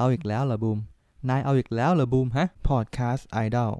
เอาอีกแล้วเหรอบูม นายเอาอีกแล้วเหรอบูมฮะพอดแคสต์ไอดอล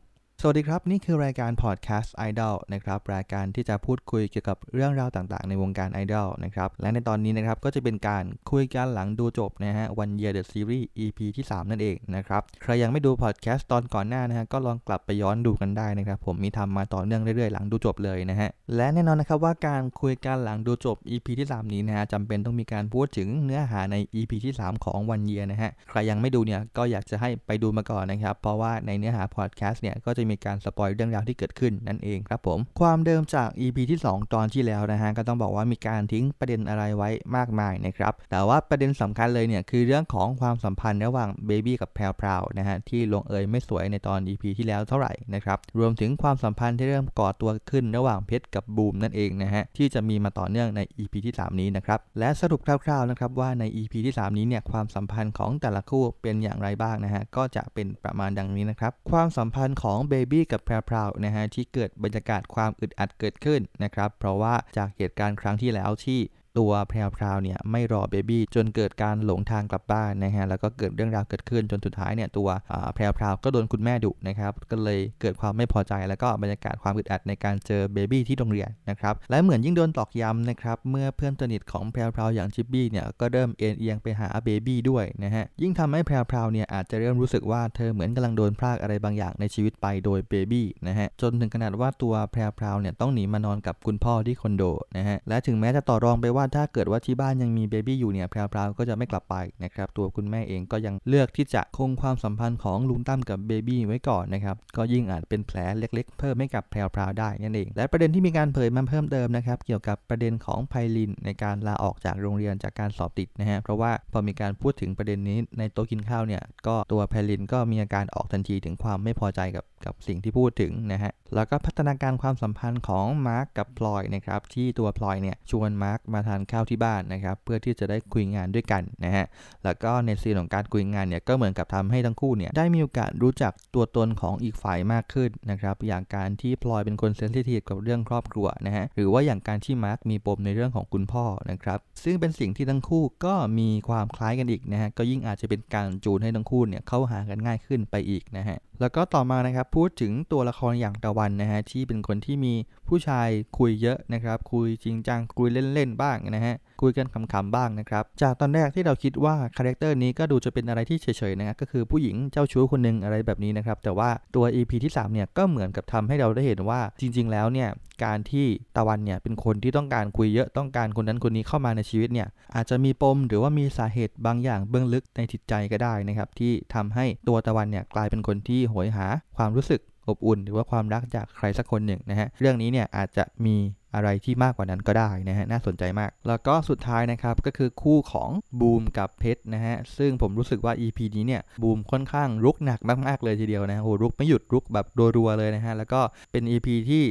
สวัสดีครับ นี่คือรายการ Podcast Idol นะครับรายการที่จะพูดคุยเกี่ยวกับเรื่องราวต่างๆ ในวงการ Idol นะครับและในตอนนี้นะครับก็จะเป็นการคุยกันหลังดูจบนะฮะ One Year the Series EP ที่ 3 นั่นเองนะครับใครยังไม่ดู Podcast ตอนก่อนหน้านะฮะก็ลองกลับไปย้อนดูกันได้นะครับผมมีทำมาต่อเนื่องเรื่อยๆ หลังดูจบเลยนะฮะและแน่นอนนะครับว่าการคุยกันหลังดูจบ EP ที่ 3 นี้นะฮะจำเป็นต้องมีการพูดถึงเนื้อหาใน EP ที่ 3 ของ One Year นะฮะใครยังไม่ดูเนี่ยก็อยากจะให้ไปดูมาก่อนนะครับเพราะว่าในเนื้อหา Podcast เนี่ยก็จะมีการสปอยเรื่องราวที่เกิดขึ้นนั่นเองครับผม ความเดิมจาก EP ที่ 2 ตอนที่แล้วนะฮะก็ต้องบอกว่ามีการทิ้งประเด็นอะไรไว้มากมายนะครับแต่ว่าประเด็นสำคัญเลยเนี่ยคือเรื่องของความสัมพันธ์ระหว่างเบบี้กับแพรวพราวนะฮะที่ลงเอยไม่สวยในตอน EP ที่แล้วเท่าไหร่นะครับรวมถึงความสัมพันธ์ที่เริ่มก่อตัวขึ้นระหว่างเพชรกับบูมนั่นเองนะฮะที่จะมีมาต่อเนื่องใน EP ที่ 3 นี้นะครับและสรุปคร่าวๆนะครับว่าใน EP ที่ 3 นี้เนี่ยความสัมพันธ์ของแต่ละคู่เป็นอย่างไรบ้างนะฮะก็จะเป็นประมาณดังนี้นะครับความสัมพันธ์ของเบบี้กับแพรพราวนะฮะที่เกิดบรรยากาศความอึดอัดเกิดขึ้นนะครับ เพราะว่าจากเหตุการณ์ครั้งที่แล้วที่ ตัวแพรวพราวเนี่ยไม่รอเบบี้จนเกิดการหลงทางกลับบ้านนะฮะแล้วก็เกิดเรื่องราวเกิดขึ้นจนสุดท้ายเนี่ยตัวแพรวพราวก็โดนคุณแม่ดุนะครับก็เลยเกิดความไม่พอใจแล้วก็บรรยากาศความอึดอัดในการเจอเบบี้ที่โรงเรียนนะครับและเหมือนยิ่งโดนตอกย้ำนะครับเมื่อเพื่อนสนิทของแพรวพราวอย่างชิปบี้เนี่ยก็เริ่มเอ็นเอียงไปหาเบบี้ด้วยนะฮะยิ่งทำให้แพรวพราวเนี่ยอาจจะเริ่มรู้สึกว่าเธอเหมือนกำลังโดนพรากอะไรบางอย่างในชีวิตไปโดยเบบี้นะฮะจนถึงขนาดว่าตัวแพรวพราวเนี่ยต้องหนีมานอนกับคุณพ่อที่คอนโดนะฮะและถึงแม้จะต่อรองไปว่าถ้าเกิดว่าที่บ้านยังมีเบบี้อยู่เนี่ยแพรวๆก็จะไม่กลับไปนะครับตัวคุณแม่เองก็ยังเลือกที่จะคงความสัมพันธ์ของลุงตั้มกับเบบี้ไว้ก่อนนะครับก็ยิ่งอาจเป็นแผลเล็กๆ เพิ่มให้กับแพรวๆได้นั่นเอง และประเด็นที่มีการเผยมาเพิ่มเติมนะครับเกี่ยวกับประเด็นของไพลินในการลาออกจากโรงเรียนจากการสอบติดนะฮะเพราะว่าพอมีการพูดถึงประเด็นนี้ในโต๊ะกินข้าวเนี่ยก็ตัวไพลินก็มีอาการออกทันทีถึงความไม่พอใจกับกับสิ่งที่พูดถึงนะฮะแล้วก็พัฒนาการความสัมพันธ์ของมาร์กกับพลอยนะครับที่ตัวพลอยเนี่ยชวนมาร์กมาททานข้าวที่บ้านนะครับเพื่อที่จะได้คุยงานด้วยกันนะฮะแล้วก็ในซีนของการคุยงานเนี่ยก็เหมือนกับทำให้ทั้งคู่เนี่ยได้มีโอกาสรู้จักตัวตนของอีกฝ่ายมากขึ้นนะครับอย่างการที่พลอยเป็นคนเซนซิทีฟกับเรื่องครอบครัวนะฮะหรือว่าอย่างการที่มาร์กมีปมในเรื่องของคุณพ่อนะครับซึ่งเป็นสิ่งที่ทั้งคู่ก็มีความคล้ายกันอีกนะฮะก็ยิ่งอาจจะเป็นการจูนให้ทั้งคู่เนี่ยเข้าหากันง่ายขึ้นไปอีกนะฮะ แล้วก็ต่อมานะครับพูดถึงตัวละครอย่างตะวันนะฮะที่เป็นคนที่มีผู้ชายคุยเยอะนะครับ คุยจริงจังคุยเล่นๆบ้างนะฮะ คุยกันขำๆบ้างนะครับ จากตอนแรกที่เราคิดว่าคาแรคเตอร์นี้ก็ดูจะเป็นอะไรที่เฉยๆนะก็คือผู้หญิงเจ้าชู้คนหนึ่งอะไรแบบนี้นะครับ แต่ว่าตัว EP ที่3เนี่ยก็เหมือนกับทำให้เราได้เห็นว่าจริง ๆ แล้วเนี่ยการที่ตะวันเนี่ยเป็นคนที่ต้องการคุยเยอะต้องการคนนั้นคนนี้เข้ามาในชีวิตเนี่ยอาจจะมีปมหรือว่ามีสาเหตุบางอย่างเบื้องลึกในจิตใจก็ได้นะครับที่ทำให้ตัวตะวันเนี่ยกลายเป็นคนที่โหยหาความรู้สึก อบอุ่น หรือว่าความรักจากใครสักคนหนึ่งนะฮะเรื่องนี้เนี่ยอาจจะมีอะไรที่มากกว่านั้นก็ได้นะฮะน่าสนใจมาก แล้วก็สุดท้ายนะครับก็คือคู่ของบูมกับเพชรนะฮะซึ่งผมรู้สึกว่า EP นี้เนี่ยบูมค่อนข้างรุกหนักมากๆเลยทีเดียวนะโหรุกไม่หยุดรุกแบบรัวๆเลยนะฮะแล้วก็เป็น EP ที่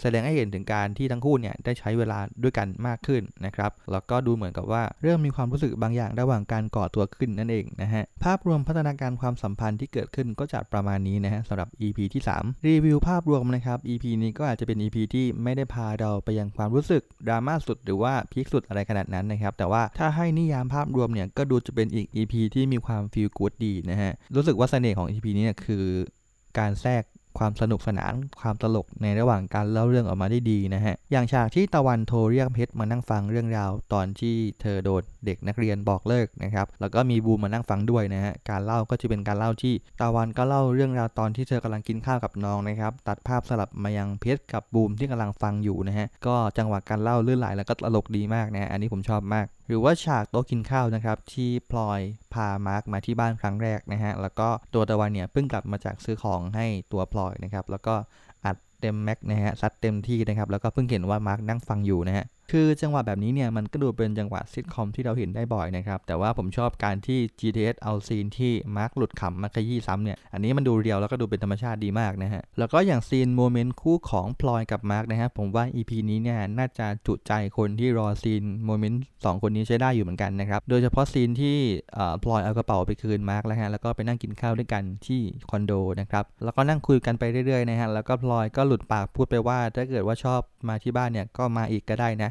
แสดงให้เห็นถึงการที่ทั้งคู่เนี่ยได้ใช้เวลาด้วยกันมากขึ้นนะครับ แล้วก็ดูเหมือนกับว่าเริ่มมีความรู้สึกบางอย่างระหว่างการก่อตัวขึ้นนั่นเองนะฮะ ภาพรวมพัฒนาการความสัมพันธ์ที่เกิดขึ้นก็จะประมาณนี้นะฮะสำหรับ EP ที่ 3 รีวิวภาพรวมนะครับ EP นี้ก็อาจจะเป็น EP ที่ไม่ได้พาเราไปยังความรู้สึกดราม่าสุดหรือว่าพีคสุดอะไรขนาดนั้นนะครับ แต่ว่าถ้าให้นิยามภาพรวมเนี่ยก็ดูจะเป็นอีก EP ที่มีความฟีลกู๊ดดีนะฮะ รู้สึกว่าเสน่ห์ของ EP นี้เนี่ยคือการแทรก ความสนุกสนานความตลกในระหว่างการเล่าเรื่องออกมาได้ดีนะฮะ อย่างฉากที่ตะวันโทรเรียกเพชรมานั่งฟังเรื่องราว ตอนที่เธอโดนเด็กนักเรียนบอกเลิกนะครับ แล้วก็มีบูมมานั่งฟังด้วยนะฮะ การเล่าก็จะเป็นการเล่าที่ตะวันก็เล่าเรื่องราวตอนที่เธอกำลังกินข้าวกับน้องนะครับ ตัดภาพสลับมายังเพชรกับบูมที่กำลังฟังอยู่นะฮะ ก็จังหวะการเล่าลื่นไหลแล้วก็ตลกดีมากนะ อันนี้ผมชอบมากหรือว่าฉากโต๊ะกินข้าวนะครับ ที่พลอยพามาร์กมาที่บ้านครั้งแรกนะฮะ แล้วก็ตัวตะวันเนี่ยเพิ่งกลับมาจากซื้อของให้ตัวพลอยนะครับ แล้วก็อัดเต็มแม็กนะฮะซัดเต็มที่นะครับ แล้วก็เพิ่งเห็นว่ามาร์กนั่งฟังอยู่นะฮะ คือจังหวะแบบนี้เนี่ยมันก็ดูเป็นจังหวะซิทคอมที่เราเห็นได้บ่อยนะครับ แต่ว่าผมชอบการที่ GTS เอาซีนที่มาร์กหลุดขำมาขยี้ซ้ำเนี่ย อันนี้มันดู real แล้วก็ดูเป็นธรรมชาติดีมากนะฮะ แล้วก็อย่างซีนโมเมนต์คู่ของพลอยกับมาร์กนะฮะ ผมว่า EP นี้เนี่ยน่าจะจุใจคนที่รอซีนโมเมนต์สองคนนี้ใช้ได้อยู่เหมือนกันนะครับ โดยเฉพาะซีนที่พลอยเอากระเป๋าไปคืนมาร์กแล้วฮะ แล้วก็ไปนั่งกินข้าวด้วยกันที่คอนโดนะครับ แล้วก็นั่งคุยกันไปเรื่อยๆนะฮะ แล้วก็พลอยก็หลุดปากพูดไปว่า ถ้าเกิดว่าชอบมาที่บ้านเนี่ยก็มาอีกก็ได้นะ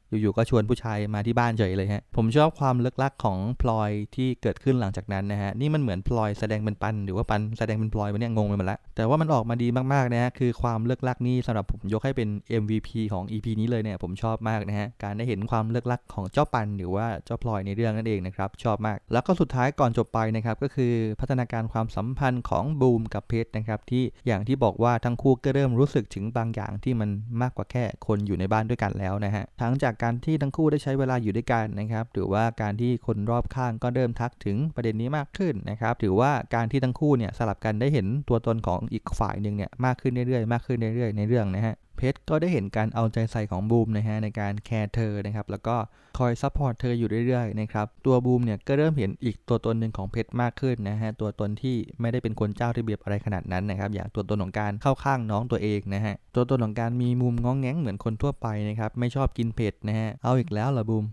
อยู่ๆก็ชวนผู้ชายมาที่บ้านเฉยเลยฮะ ผมชอบความลึกลักของพลอยที่เกิดขึ้นหลังจากนั้นนะฮะ นี่มันเหมือนพลอยแสดงเป็นปัน หรือว่าปันแสดงเป็นพลอยมันเนี่ยงงไปหมดละ แต่ว่ามันออกมาดีมากๆนะฮะ คือความลึกลักนี่สำหรับผมยกให้เป็น MVP ของ EP นี้เลยเนี่ยผมชอบมากนะฮะ การได้เห็นความลึกลักของเจ้าปันหรือว่าเจ้าพลอยในเรื่องนั่นเองนะครับ ชอบมาก แล้วก็สุดท้ายก่อนจบไปนะครับก็คือพัฒนาการความสัมพันธ์ของบูมกับเพชรนะครับที่อย่างที่บอกว่าทั้งคู่ก็เริ่มรู้สึกถึงบางอย่างที่มันมากกว่าแค่คนอยู่ในบ้านด้วยกันแล้วนะฮะทั้งจากการที่ทั้งคู่ได้ใช้เวลาอยู่ด้วยกันนะครับหรือว่าการที่คนรอบข้างก็เริ่มทักถึงประเด็นนี้มากขึ้นนะครับถือว่าการที่ทั้งคู่เนี่ยสลับกันได้เห็นตัวตนของอีกฝ่ายหนึ่งเนี่ยมากขึ้นเรื่อยๆ มากขึ้นเรื่อยๆ ในเรื่องนะฮะ เพชรก็ได้เห็นการเอาใจใส่ของบูมนะฮะในการแคร์เธอนะครับแล้วก็คอย support เธออยู่เรื่อยๆนะครับตัวบูมเนี่ยก็เริ่มเห็นอีกตัวตนหนึ่งของเพชรมากขึ้นนะฮะตัวตนที่ไม่ได้เป็นคนเจ้าระเบียบอะไรขนาดนั้นนะครับอย่างตัวตนของการเข้าข้างน้องตัวเองนะฮะตัวตนของการมีมุมง้องแง้งเหมือนคนทั่วไปนะครับไม่ชอบกินเผ็ดนะฮะเอาอีกแล้วเหรอบูม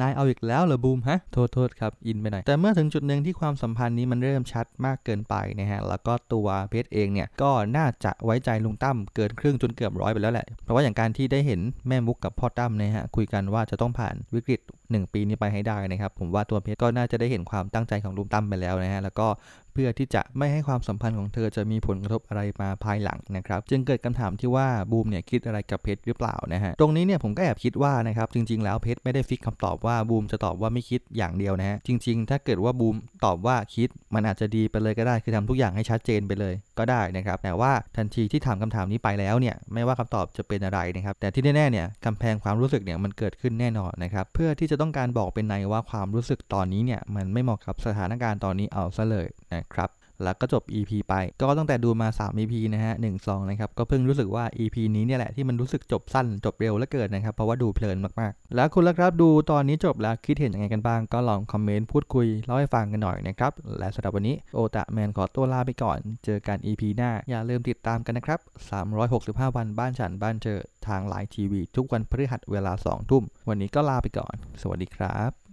นายเอาอีกแล้วเหรอบูมฮะ โทษโทษครับ อินไปหน่อย แต่เมื่อถึงจุดหนึ่งที่ความสัมพันธ์นี้มันเริ่มชัดมากเกินไปนะฮะ แล้วก็ตัวเพชรเองเนี่ย ก็น่าจะไว้ใจลุงตั้มเกินครึ่งจนเกือบร้อยไปแล้วแหละ เพราะว่าอย่างการที่ได้เห็นแม่มุกกับพ่อตั้มนะฮะ คุยกันว่าจะต้องผ่านวิกฤต1 ปีนี้ไปให้ได้นะครับ ผมว่าตัวเพชรก็น่าจะได้เห็นความตั้งใจของลุงตั้มไปแล้วนะฮะแล้วก็เพื่อที่จะไม่ให้ความสัมพันธ์ของเธอจะมีผลกระทบอะไรมาภายหลังนะครับ จึงเกิดคำถามที่ว่าบูมเนี่ยคิดอะไรกับเพชรหรือเปล่านะฮะตรงนี้เนี่ยผมก็แอบคิดว่านะครับจริง ๆ แล้วเพชรไม่ได้ฟิกคำตอบว่าบูมจะตอบว่าไม่คิดอย่างเดียวนะฮะจริง ๆ ถ้าเกิดว่าบูมตอบว่าคิดมันอาจจะดีไปเลยก็ได้คือทำทุกอย่างให้ชัดเจนไปเลยก็ได้นะครับแต่ว่าทันทีที่ถามคำถามนี้ไปแล้วเนี่ยไม่ว่าคำตอบจะเป็นอะไรนะครับแต่ที่แน่ๆเนี่ยกำแพงความรู้สึกเนี่ยมันเกิดขึ้นแน่นอนนะครับเพื่อที่จะต้องการบอกเป็นในว่าความรู้สึกตอนนี้เนี่ยมันไม่เหมาะกับสถานการณ์ตอนนี้เอาซะเลยนะครับ แล้วก็จบ EP ไป ก็ตั้งแต่ดูมา 3 EP นะฮะ1 2นะครับ ก็เพิ่งรู้สึกว่า EP นี้เนี่ยแหละที่มันรู้สึกจบสั้นจบเร็วและเกินนะครับ เพราะว่าดูเพลินมากๆ แล้วคุณล่ะครับดูตอนนี้จบแล้วคิดเห็นยังไงกันบ้าง ก็ลองคอมเมนต์พูดคุยเล่าให้ฟังกันหน่อยนะครับ และสำหรับวันนี้โอตะแมนขอตัวลาไปก่อน เจอกัน EP หน้า อย่าลืมติดตามกันนะครับ 365 วันบ้านฉันบ้านเจอทางไลน์ทีวีทุกวันพฤหัสเวลา 2 ทุ่ม วันนี้ก็ลาไปก่อน สวัสดีครับ